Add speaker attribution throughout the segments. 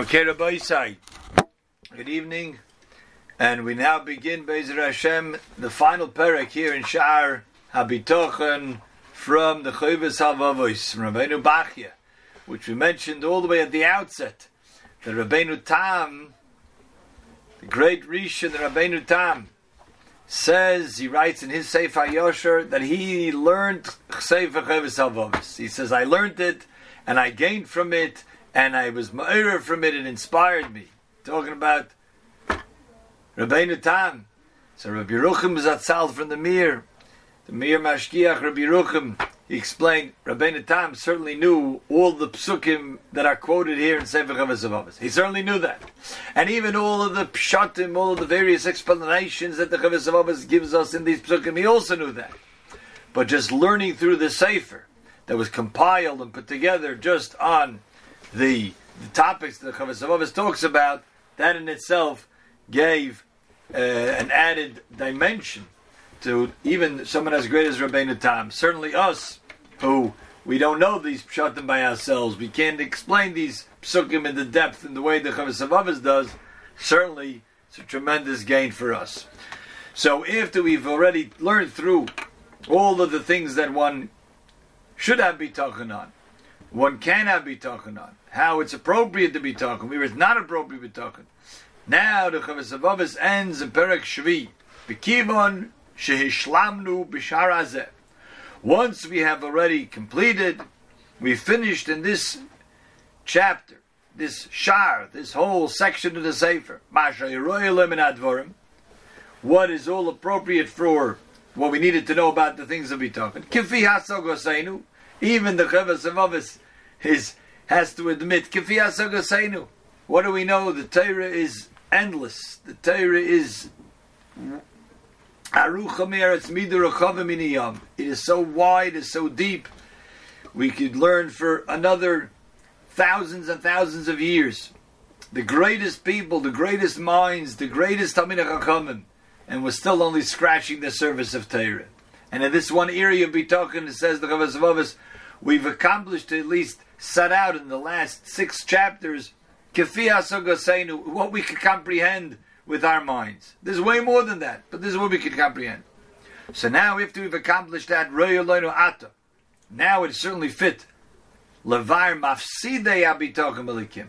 Speaker 1: Okay, Rabbi Isai. Good evening. And we now begin, Bezer Hashem, the final parak here in Sha'ar Habitochen from the Chayvus Halvavois, from Rabbeinu Bachya, which we mentioned all the way at the outset. The Rabbeinu Tam, the great Rishon, the Rabbeinu Tam, says, he writes in his Sefer Yosher, that he learned Sefer Chayvus Halvavois. He says, I learned it, and I gained from it, and I was ma'ir from it, it inspired me. Talking about Rabbeinu Tam. So Rabbi is atzal from the Mir. The Mir Mashgiach Rabbi Yeruchim, he explained, Rabbeinu Tam certainly knew all the psukim that are quoted here in Sefer Chavas He certainly knew that. And even all of the pshatim, all of the various explanations that the Chavas gives us in these psukim, he also knew that. But just learning through the Sefer that was compiled and put together just on the, the topics that the Chavas talks about, that in itself gave uh, an added dimension to even someone as great as Rabbeinu Tam. Certainly us, who we don't know these pshatim by ourselves, we can't explain these psukim in the depth in the way the Chavas does. Certainly, it's a tremendous gain for us. So after we've already learned through all of the things that one should have be talking on, one cannot be talking on, how it's appropriate to be talking, where it's not appropriate to be talking. Now the Chavasavavis ends in Perek Shvi. Bekivon shehishlamnu b'shar Once we have already completed, we finished in this chapter, this shar, this whole section of the Sefer. What is all appropriate for what we needed to know about the things that we talking. Kifi hasogoseinu. Even the Chavasavavis is has to admit, what do we know? The Torah is endless. The Torah is it is so wide, it's so deep. We could learn for another thousands and thousands of years. The greatest people, the greatest minds, the greatest Talmidei Chachamim, and we're still only scratching the surface of Torah. And in this one area of Bitochen, it says the Chavas we've accomplished at least set out in the last six chapters, what we can comprehend with our minds. There's way more than that, but this is what we can comprehend. So now, after we've accomplished that, now it certainly fit. Levar mafsidei abitokim elikim.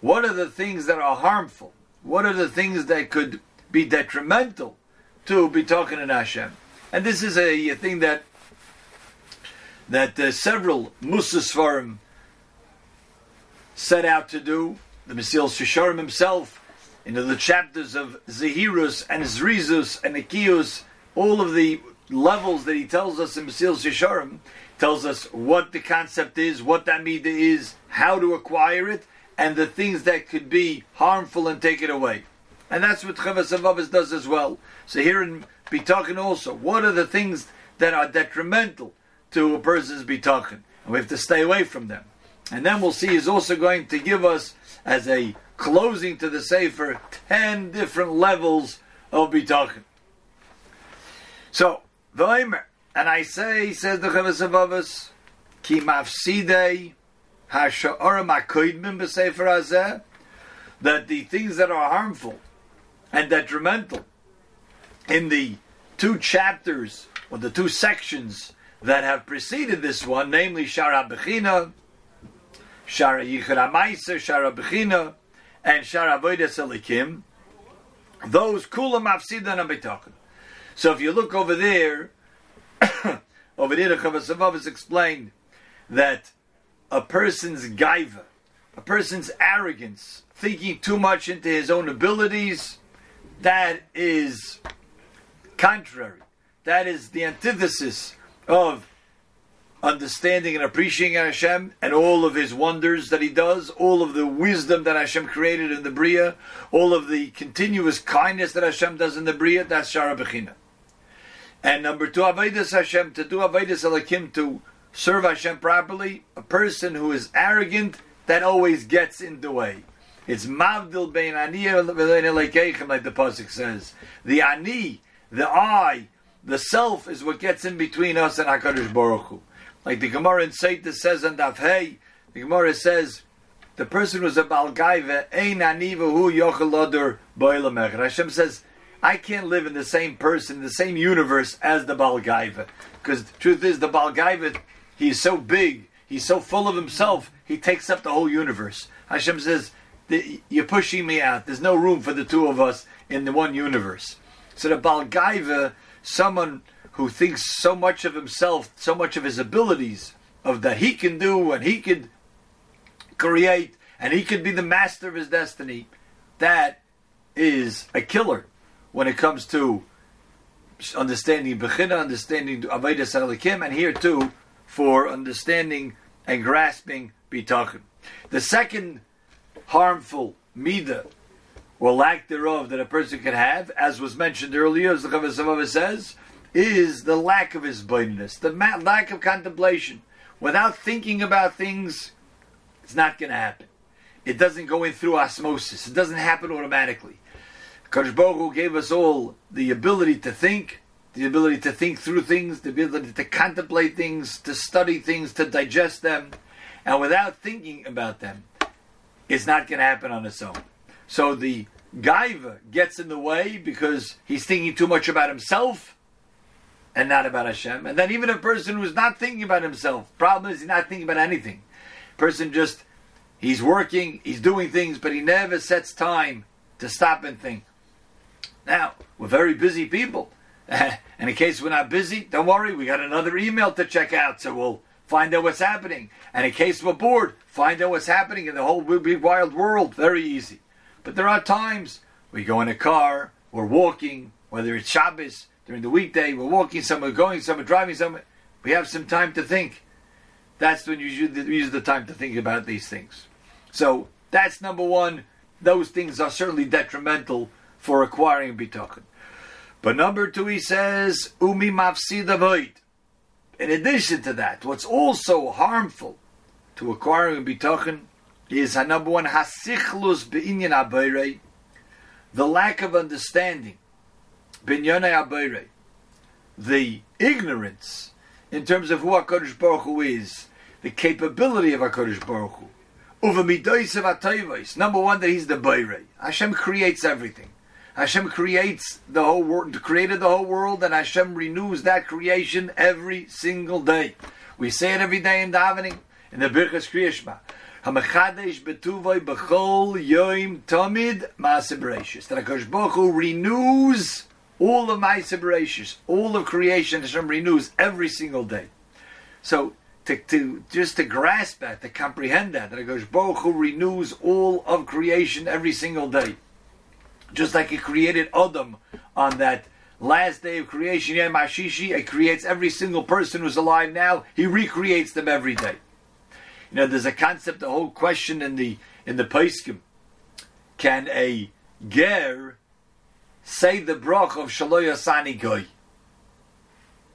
Speaker 1: What are the things that are harmful? What are the things that could be detrimental to be talking in Hashem? And this is a, a thing that that uh, several Musasfarim set out to do. The Mesilas Yesharim himself, in the chapters of Zehirus and Zrizus and Akius, all of the levels that he tells us in Mesilas Yesharim, tells us what the concept is, what that midah is, how to acquire it, and the things that could be harmful and take it away. And that's what Chavas Avavis does as well. So here in Bitakin also, what are the things that are detrimental to a person's Bitakin? And we have to stay away from them. And then we'll see he's also going to give us, as a closing to the Sefer, 10 different levels of Bitachon. So, V'omer, and I say, says the Chavas Avavas, Ki mafsidei ha'sha'orim ha'koidmin b'Sefer hazeh, that the things that are harmful and detrimental in the two chapters, or the two sections that have preceded this one, namely Shara Bechina, Shara Yichud Amaisa, Shara Bechina, and Shara Avodas Elikim, those Kula Mafsidan Abitakin. So if you look over there, over there the Chavasavav is explained that a person's gaiva, a person's arrogance, thinking too much into his own abilities, that is contrary. That is the antithesis of understanding and appreciating Hashem and all of His wonders that He does, all of the wisdom that Hashem created in the Bria, all of the continuous kindness that Hashem does in the Bria, that's Shara Bechina. And number two, Avedis Hashem, to do Avedis Elakim, to serve Hashem properly, a person who is arrogant, that always gets in the way. It's Mavdil Bein Ani like the Pasuk says. The Ani, the I, the self is what gets in between us and HaKadosh Baruch Hu. Like the Gemara in Seitas says and Daf Hey, the Gemara says the person who's a balgaiva, ein aniva hu yochalodur boilamecher. Hashem says, I can't live in the same person, the same universe as the balgaiva. Because the truth is, the balgaiva, he's so big, he's so full of himself, he takes up the whole universe. Hashem says, you're pushing me out. There's no room for the two of us in the one universe. So the balgaiva, someone who thinks so much of himself, so much of his abilities, of that he can do and he could create and he could be the master of his destiny, that is a killer when it comes to understanding Bechina, understanding Avodah Elikim, and here too for understanding and grasping Bitachon. The second harmful midah or lack thereof that a person can have, as was mentioned earlier, as the Chavasavava says, is the lack of his blindness, the lack of contemplation. Without thinking about things, it's not going to happen. It doesn't go in through osmosis. It doesn't happen automatically. Kodesh gave us all the ability to think, the ability to think through things, the ability to contemplate things, to study things, to digest them, and without thinking about them, it's not going to happen on its own. So the gaiva gets in the way because he's thinking too much about himself and not about Hashem. And then even a person who's not thinking about himself, problem is he's not thinking about anything. Person just he's working, he's doing things, but he never sets time to stop and think. Now, we're very busy people. and in case we're not busy, don't worry, we got another email to check out, so we'll find out what's happening. And in case we're bored, find out what's happening in the whole big wild world. Very easy. But there are times we go in a car, we're walking, whether it's Shabbos, during the weekday, we're walking somewhere, going somewhere, driving somewhere, we have some time to think. That's when you use the time to think about these things. So that's number one. Those things are certainly detrimental for acquiring bitachon. But number two, he says, umi mafsida void. In addition to that, what's also harmful to acquiring bitachon is number one hasichlus beinyan abayre, the lack of understanding, abayre, the ignorance in terms of who Hakadosh Baruch Hu is, the capability of Hakadosh Baruch Hu. Number one, that He's the Bayre. Hashem creates everything. Hashem creates the whole world, created the whole world, and Hashem renews that creation every single day. We say it every day in davening in the Birchas Kriyashma. Hamachadesh betuvay b'chol yoim tamid ma'aseh That Hakadosh Baruch Hu renews all of ma'aseh all of creation. Hashem renews every single day. So to, to just to grasp that, to comprehend that, that Hakadosh Baruch Hu renews all of creation every single day, just like He created Adam on that last day of creation, Yom Hashishi, it creates every single person who's alive now. He recreates them every day. You know, there's a concept, a whole question in the in the Paiskim. Can a ger say the brach of Shaloya Sani Goy?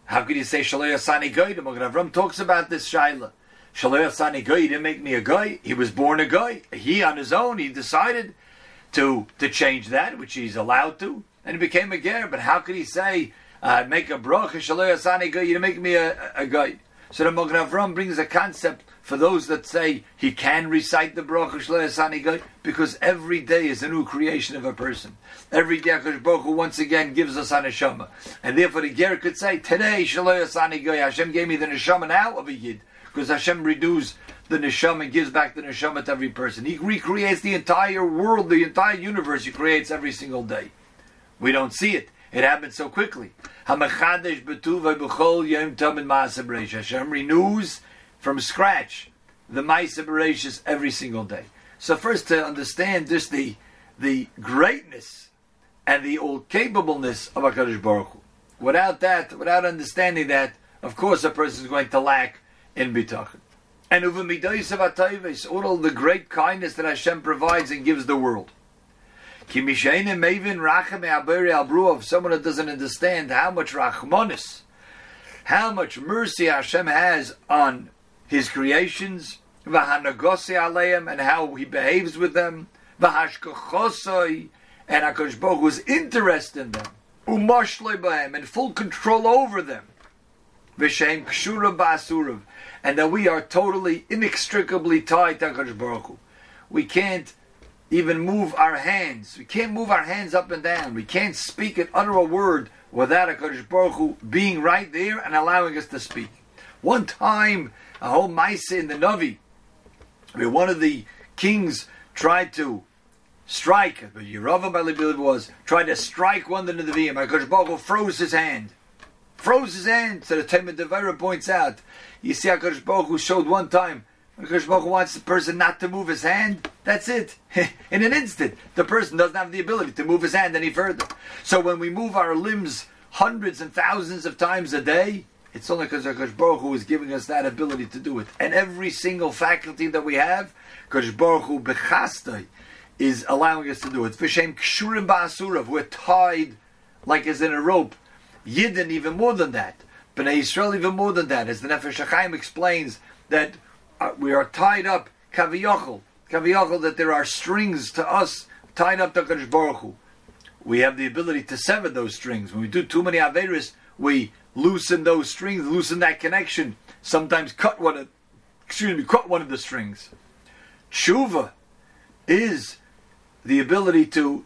Speaker 1: How could you say Shaloya Sani Goy? The Magen Avram talks about this Shaila. Shaloya Sani Goy, he didn't make me a guy. He was born a guy. He on his own, he decided to to change that, which he's allowed to, and he became a ger. But how could he say, uh, make a brach of Shaloya Sani Goy? You didn't make me a, a, a guy. So the Magen brings a concept for those that say he can recite the Shlei because every day is a new creation of a person. Every day Hakadosh Baruch once again gives us a neshama, and therefore the Ger could say today Asani Hashem gave me the neshama now of a yid because Hashem renews the neshama and gives back the neshama to every person. He recreates the entire world, the entire universe. He creates every single day. We don't see it. It happens so quickly. Hashem renews from scratch the Maisa Bereshis every single day. So first to understand just the the greatness and the all capableness of Hakadosh Baruch Hu. Without that, without understanding that, of course, a person is going to lack in bitachon. And over all the great kindness that Hashem provides and gives the world. If someone that doesn't understand how much rachmanis, how much mercy Hashem has on his creations, v'hanagose aleim, and how he behaves with them, v'hashkochosoi, and HaKadosh Baruch was interested in them, umoshloi b'hem, and full control over them, v'shem kshura ba'asurav, and that we are totally, inextricably tied to HaKadosh Baruch Hu. we can't even move our hands. We can't move our hands up and down. We can't speak and utter a word without a Kodesh Baruch Hu being right there and allowing us to speak. One time, a whole mice in the Navi, where one of the kings tried to strike, but Yeravam, I was, tried to strike one of the Nevi'im. HaKadosh Baruch froze his hand. Froze his hand. So the Talmud Devera points out, you see HaKadosh showed one time, HaKadosh wants the person not to move his hand. That's it. In an instant, the person doesn't have the ability to move his hand any further. So when we move our limbs hundreds and thousands of times a day, it's only because HaKadosh Baruch Hu is giving us that ability to do it. And every single faculty that we have, HaKadosh Baruch Hu bechastai, is allowing us to do it. V'shem kshurim ba'asurav, we're tied like as in a rope. Yidden even more than that. Bnei Israel even more than that. As the Nefesh HaChaim explains that uh, we are tied up, kaviyachol, kaviyachol, that there are strings to us tied up to Kadosh Baruch Hu. We have the ability to sever those strings. When we do too many Averis, we loosen those strings, loosen that connection. Sometimes cut one of, excuse me, cut one of the strings. Tshuva is the ability to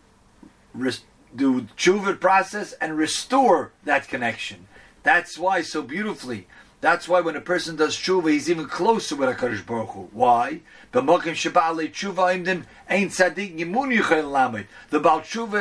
Speaker 1: res- do tshuva process and restore that connection. That's why so beautifully. That's why when a person does tshuva, he's even closer with Hakadosh Baruch Hu. Why? The Baal Tshuva,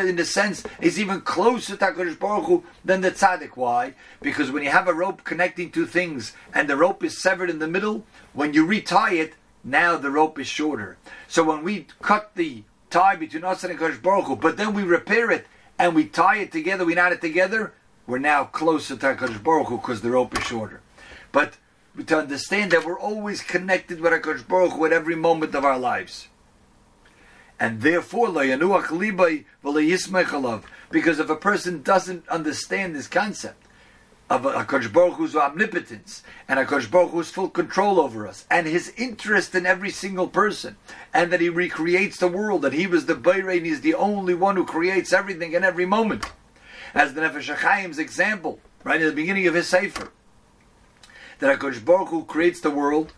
Speaker 1: in the sense, is even closer to Hakadosh Baruch Hu than the tzaddik. Why? Because when you have a rope connecting two things and the rope is severed in the middle, when you retie it, now the rope is shorter. So when we cut the tie between us and Hakadosh Baruch Hu, but then we repair it and we tie it together, we knot it together, we're now closer to HaKadosh Baruch Hu because the rope is shorter. But to understand that we're always connected with HaKadosh Baruch Hu at every moment of our lives. And therefore, because if a person doesn't understand this concept, of HaKadosh Baruch Hu's omnipotence and HaKadosh Baruch Hu's full control over us and his interest in every single person and that he recreates the world, that he was the Bayre and he's the only one who creates everything in every moment. As the Nefesh HaChaim's example, right in the beginning of his Sefer, that HaKadosh Baruch Hu creates the world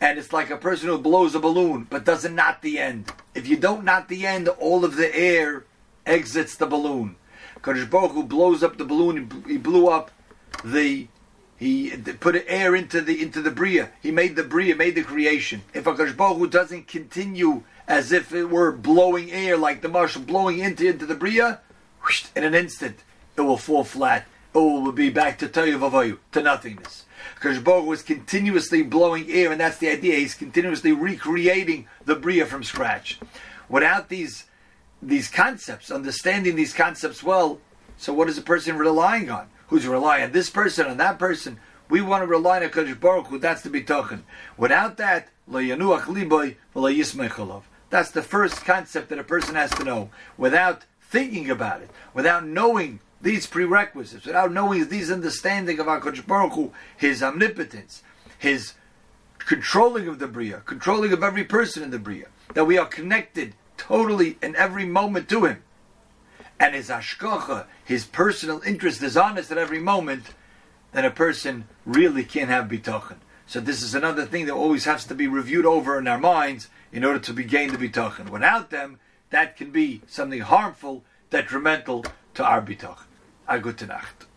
Speaker 1: and it's like a person who blows a balloon but doesn't knot the end. If you don't knot the end, all of the air exits the balloon. Kadosh Baruch Hu blows up the balloon. He blew up the he put air into the into the bria. He made the bria, made the creation. If a Baruch Hu doesn't continue as if it were blowing air like the marshal blowing into into the bria, in an instant it will fall flat. Oh, it will be back to Toyavavayu, to nothingness. Because Baruch was continuously blowing air, and that's the idea. He's continuously recreating the bria from scratch. Without these these concepts, understanding these concepts well, so what is a person relying on? who's relying on this person and that person. We want to rely on a Kodesh Baruch Hu, that's the bitochen. Without that, that's the first concept that a person has to know. Without thinking about it, without knowing these prerequisites, without knowing these understanding of HaKadosh Baruch Hu, His omnipotence, His controlling of the Bria, controlling of every person in the Bria, that we are connected totally in every moment to Him and his ashkocha, his personal interest is honest at every moment, then a person really can't have bitochen. So this is another thing that always has to be reviewed over in our minds in order to gain the bitochen. Without them, that can be something harmful, detrimental to our bitochen. A gute Nacht.